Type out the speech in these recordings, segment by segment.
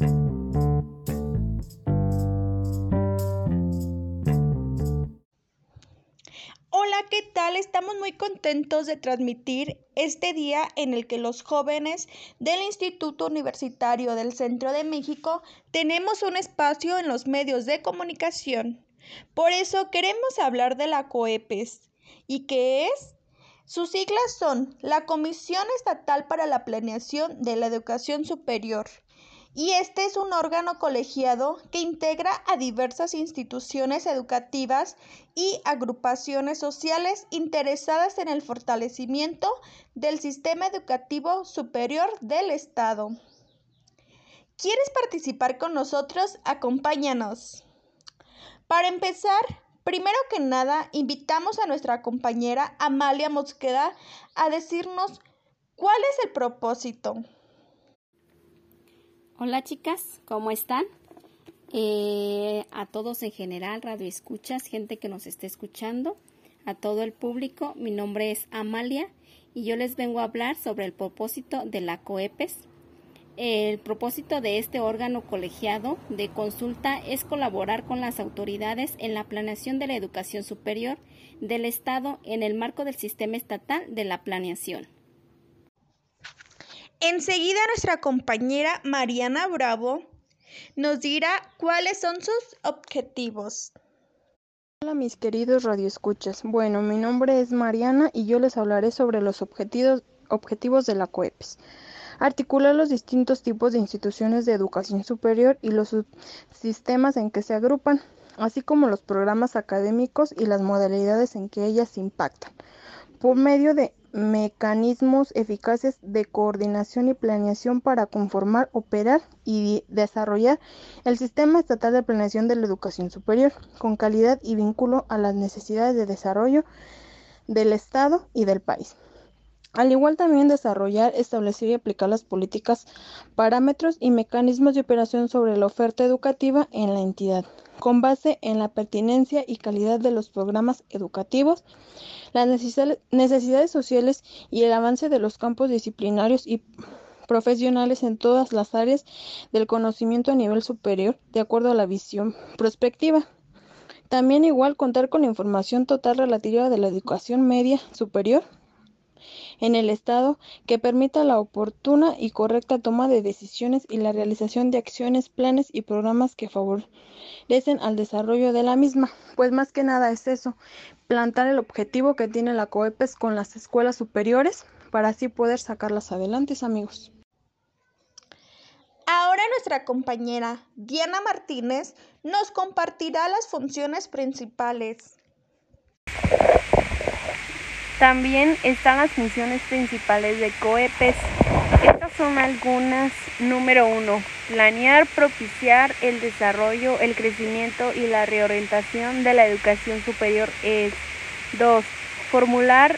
Hola, ¿qué tal? Estamos muy contentos de transmitir este día en el que los jóvenes del Instituto Universitario del Centro de México tenemos un espacio en los medios de comunicación. Por eso queremos hablar de la COEPES. ¿Y qué es? Sus siglas son la Comisión Estatal para la Planeación de la Educación Superior y este es un órgano colegiado que integra a diversas instituciones educativas y agrupaciones sociales interesadas en el fortalecimiento del sistema educativo superior del Estado. ¿Quieres participar con nosotros? Acompáñanos. Para empezar, primero que nada, invitamos a nuestra compañera Amalia Mosqueda a decirnos cuál es el propósito. Hola chicas, ¿cómo están? Eh, a todos en general, radio escuchas, gente que nos esté escuchando, a todo el público, mi nombre es Amalia y yo les vengo a hablar sobre el propósito de la COEPES. El propósito de este órgano colegiado de consulta es colaborar con las autoridades en la planeación de la educación superior del Estado en el marco del sistema estatal de la planeación. Enseguida nuestra compañera Mariana Bravo nos dirá cuáles son sus objetivos. Hola mis queridos radioescuchas. Bueno, mi nombre es Mariana y yo les hablaré sobre los objetivos, objetivos de la COEPS. Articular los distintos tipos de instituciones de educación superior y los sistemas en que se agrupan, así como los programas académicos y las modalidades en que ellas impactan, por medio de mecanismos eficaces de coordinación y planeación para conformar, operar y desarrollar el sistema estatal de planeación de la educación superior con calidad y vínculo a las necesidades de desarrollo del Estado y del país. Al igual también desarrollar, establecer y aplicar las políticas, parámetros y mecanismos de operación sobre la oferta educativa en la entidad, con base en la pertinencia y calidad de los programas educativos, las necesidades sociales y el avance de los campos disciplinarios y profesionales en todas las áreas del conocimiento a nivel superior, de acuerdo a la visión prospectiva. También igual contar con información total relativa de la educación media superior en el Estado que permita la oportuna y correcta toma de decisiones y la realización de acciones, planes y programas que favorecen al desarrollo de la misma. Pues más que nada es eso, plantar el objetivo que tiene la COEPES con las escuelas superiores para así poder sacarlas adelante, amigos. Ahora nuestra compañera Diana Martínez nos compartirá las funciones principales. También están las funciones principales de COEPES. Estas son algunas. Número uno, planear, propiciar el desarrollo, el crecimiento y la reorientación de la educación superior es. 2. Formular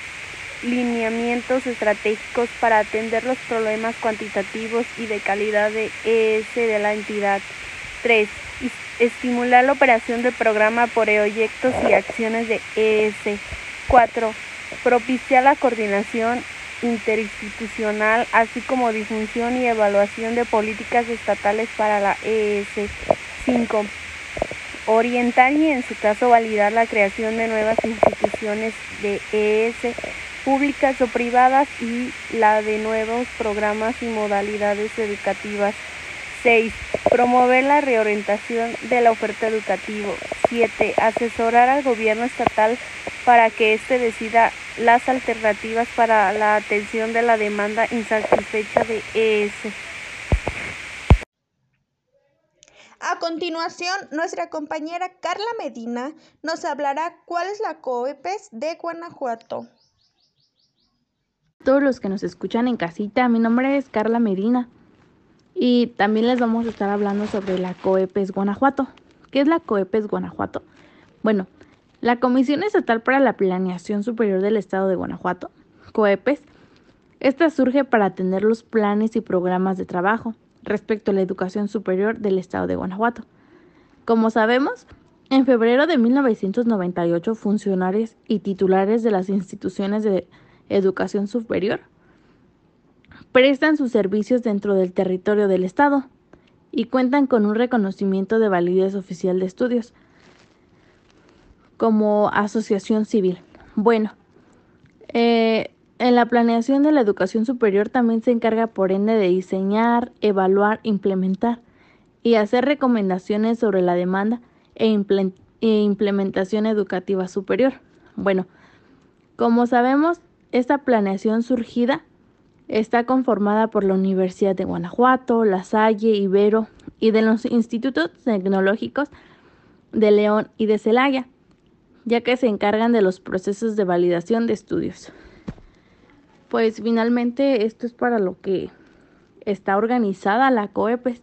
lineamientos estratégicos para atender los problemas cuantitativos y de calidad de ES de la entidad. 3. Estimular la operación del programa por proyectos y acciones de ES. 4 propiciar la coordinación interinstitucional, así como difusión y evaluación de políticas estatales para la ES. 5. Orientar y en su caso validar la creación de nuevas instituciones de ES públicas o privadas y la de nuevos programas y modalidades educativas. 6. Promover la reorientación de la oferta educativa. 7. Asesorar al gobierno estatal para que éste decida las alternativas para la atención de la demanda insatisfecha de ES. A continuación, nuestra compañera Carla Medina nos hablará cuál es la COEPES de Guanajuato. Todos los que nos escuchan en casita, mi nombre es Carla Medina y también les vamos a estar hablando sobre la COEPES Guanajuato. ¿Qué es la COEPES Guanajuato? Bueno, la Comisión Estatal para la Planeación Superior del Estado de Guanajuato, COEPES, esta surge para atender los planes y programas de trabajo respecto a la educación superior del Estado de Guanajuato. Como sabemos, en febrero de 1998, funcionarios y titulares de las instituciones de educación superior prestan sus servicios dentro del territorio del Estado. y cuentan con un reconocimiento de validez oficial de estudios como asociación civil. Bueno, eh, en la planeación de la educación superior también se encarga por ende de diseñar, evaluar, implementar y hacer recomendaciones sobre la demanda e, e implementación educativa superior. Bueno, como sabemos, esta planeación surgida está conformada por la Universidad de Guanajuato, La Salle, Ibero y de los institutos tecnológicos de León y de Celaya, ya que se encargan de los procesos de validación de estudios. Pues finalmente esto es para lo que está organizada la COEPES.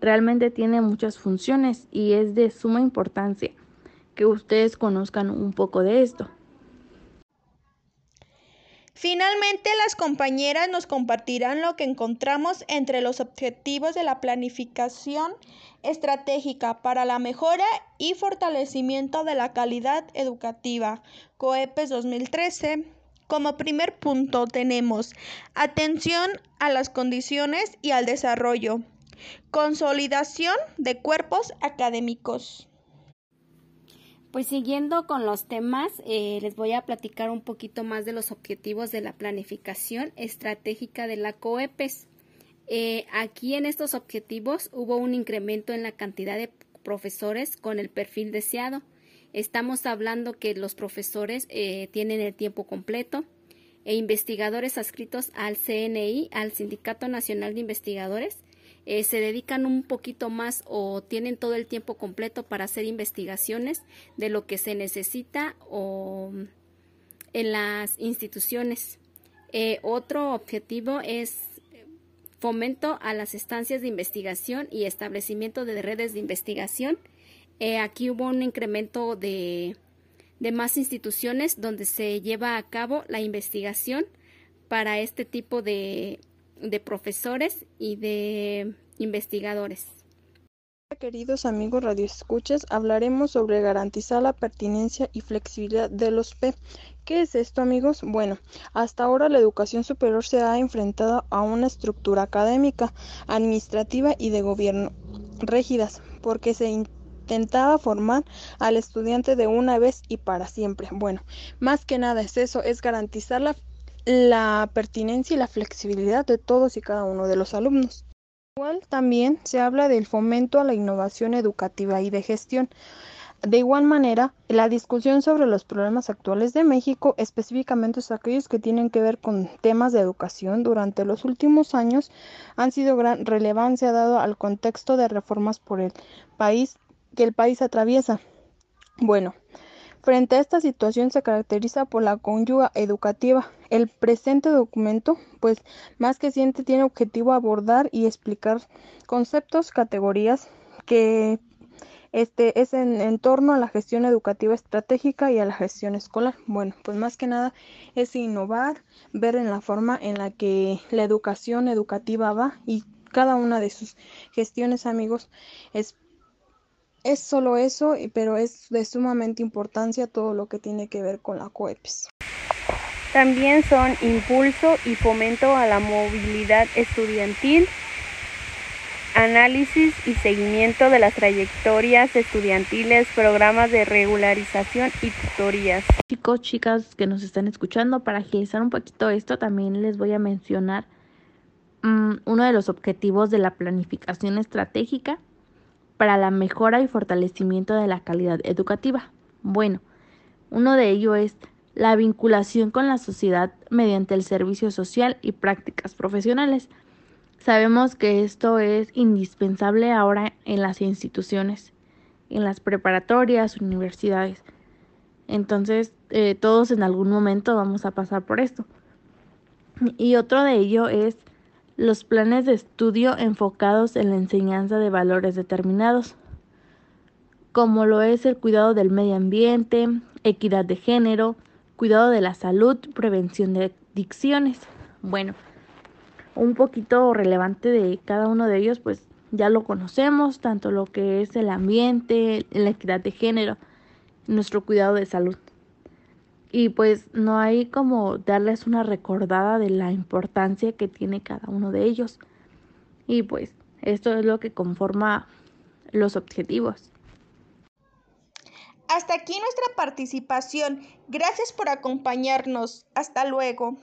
Realmente tiene muchas funciones y es de suma importancia que ustedes conozcan un poco de esto. Finalmente, las compañeras nos compartirán lo que encontramos entre los objetivos de la planificación estratégica para la mejora y fortalecimiento de la calidad educativa, COEPES 2013. Como primer punto tenemos atención a las condiciones y al desarrollo, consolidación de cuerpos académicos. Pues siguiendo con los temas, eh, les voy a platicar un poquito más de los objetivos de la planificación estratégica de la COEPES. Eh, aquí en estos objetivos hubo un incremento en la cantidad de profesores con el perfil deseado. Estamos hablando que los profesores eh, tienen el tiempo completo e investigadores adscritos al CNI, al Sindicato Nacional de Investigadores, eh, se dedican un poquito más o tienen todo el tiempo completo para hacer investigaciones de lo que se necesita o en las instituciones. Eh, otro objetivo es fomento a las estancias de investigación y establecimiento de redes de investigación. Eh, aquí hubo un incremento de, de más instituciones donde se lleva a cabo la investigación para este tipo de, de profesores y de investigadores. Queridos amigos radioescuchas, hablaremos sobre garantizar la pertinencia y flexibilidad de los P. ¿Qué es esto, amigos? Bueno, hasta ahora la educación superior se ha enfrentado a una estructura académica, administrativa y de gobierno rígidas, porque se intentaba formar al estudiante de una vez y para siempre. Bueno, más que nada es eso, es garantizar la la pertinencia y la flexibilidad de todos y cada uno de los alumnos. Igual también se habla del fomento a la innovación educativa y de gestión. De igual manera, la discusión sobre los problemas actuales de México, específicamente aquellos que tienen que ver con temas de educación durante los últimos años, han sido gran relevancia dado al contexto de reformas por el país que el país atraviesa. Bueno, Frente a esta situación se caracteriza por la cónyuga educativa. El presente documento, pues más que siente, tiene objetivo abordar y explicar conceptos, categorías que este es en, torno a la gestión educativa estratégica y a la gestión escolar. Bueno, pues más que nada es innovar, ver en la forma en la que la educación educativa va y cada una de sus gestiones, amigos, es es solo eso, pero es de sumamente importancia todo lo que tiene que ver con la COEPS. También son impulso y fomento a la movilidad estudiantil, análisis y seguimiento de las trayectorias estudiantiles, programas de regularización y tutorías. Chicos, chicas que nos están escuchando, para agilizar un poquito esto, también les voy a mencionar mm, uno de los objetivos de la planificación estratégica para la mejora y fortalecimiento de la calidad educativa. Bueno, uno de ellos es la vinculación con la sociedad mediante el servicio social y prácticas profesionales. Sabemos que esto es indispensable ahora en las instituciones, en las preparatorias, universidades. Entonces, eh, todos en algún momento vamos a pasar por esto. Y otro de ello es los planes de estudio enfocados en la enseñanza de valores determinados, como lo es el cuidado del medio ambiente, equidad de género, cuidado de la salud, prevención de adicciones. Bueno, un poquito relevante de cada uno de ellos, pues ya lo conocemos, tanto lo que es el ambiente, la equidad de género, nuestro cuidado de salud y pues no hay como darles una recordada de la importancia que tiene cada uno de ellos. Y pues esto es lo que conforma los objetivos. Hasta aquí nuestra participación. Gracias por acompañarnos. Hasta luego.